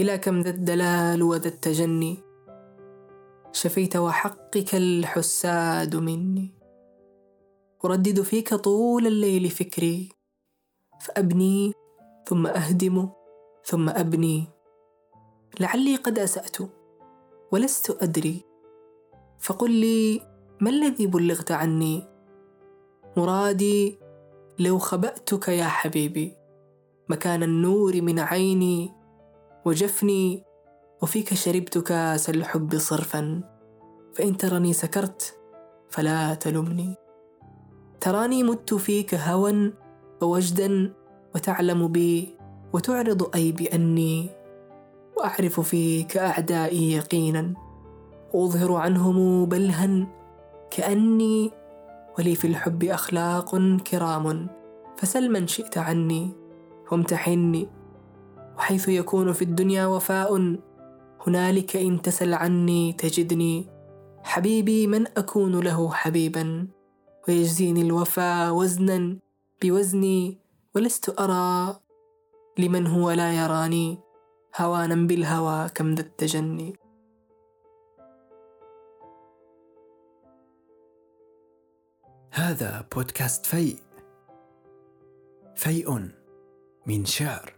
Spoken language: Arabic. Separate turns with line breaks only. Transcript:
إلى كم ذا الدلال وذا التجني. شفيت وحقك الحساد مني. أردد فيك طول الليل فكري. فأبني ثم أهدم ثم أبني. لعلي قد أسأت ولست أدري. فقل لي ما الذي بلغت عني؟ مرادي لو خبأتك يا حبيبي. مكان النور من عيني. وجفني وفيك شربت كاس الحب صرفا فإن ترني سكرت فلا تلمني. تراني مت فيك هوى ووجدا وتعلم بي وتعرض أي بأني وأعرف فيك أعدائي يقينا. وأظهر عنهم بلها كأني ولي في الحب أخلاق كرام. فسل من شئت عني وامتحني. وحيث يكون في الدنيا وفاء. هنالك إن تسل عني تجدني. حبيبي من أكون له حبيبا؟ ويجزيني الوفا وزنا بوزني. ولست أرى لمن هو لا يراني. هوانا بالهوى كم ذا التجني.
هذا بودكاست فيء. فيء من شعر.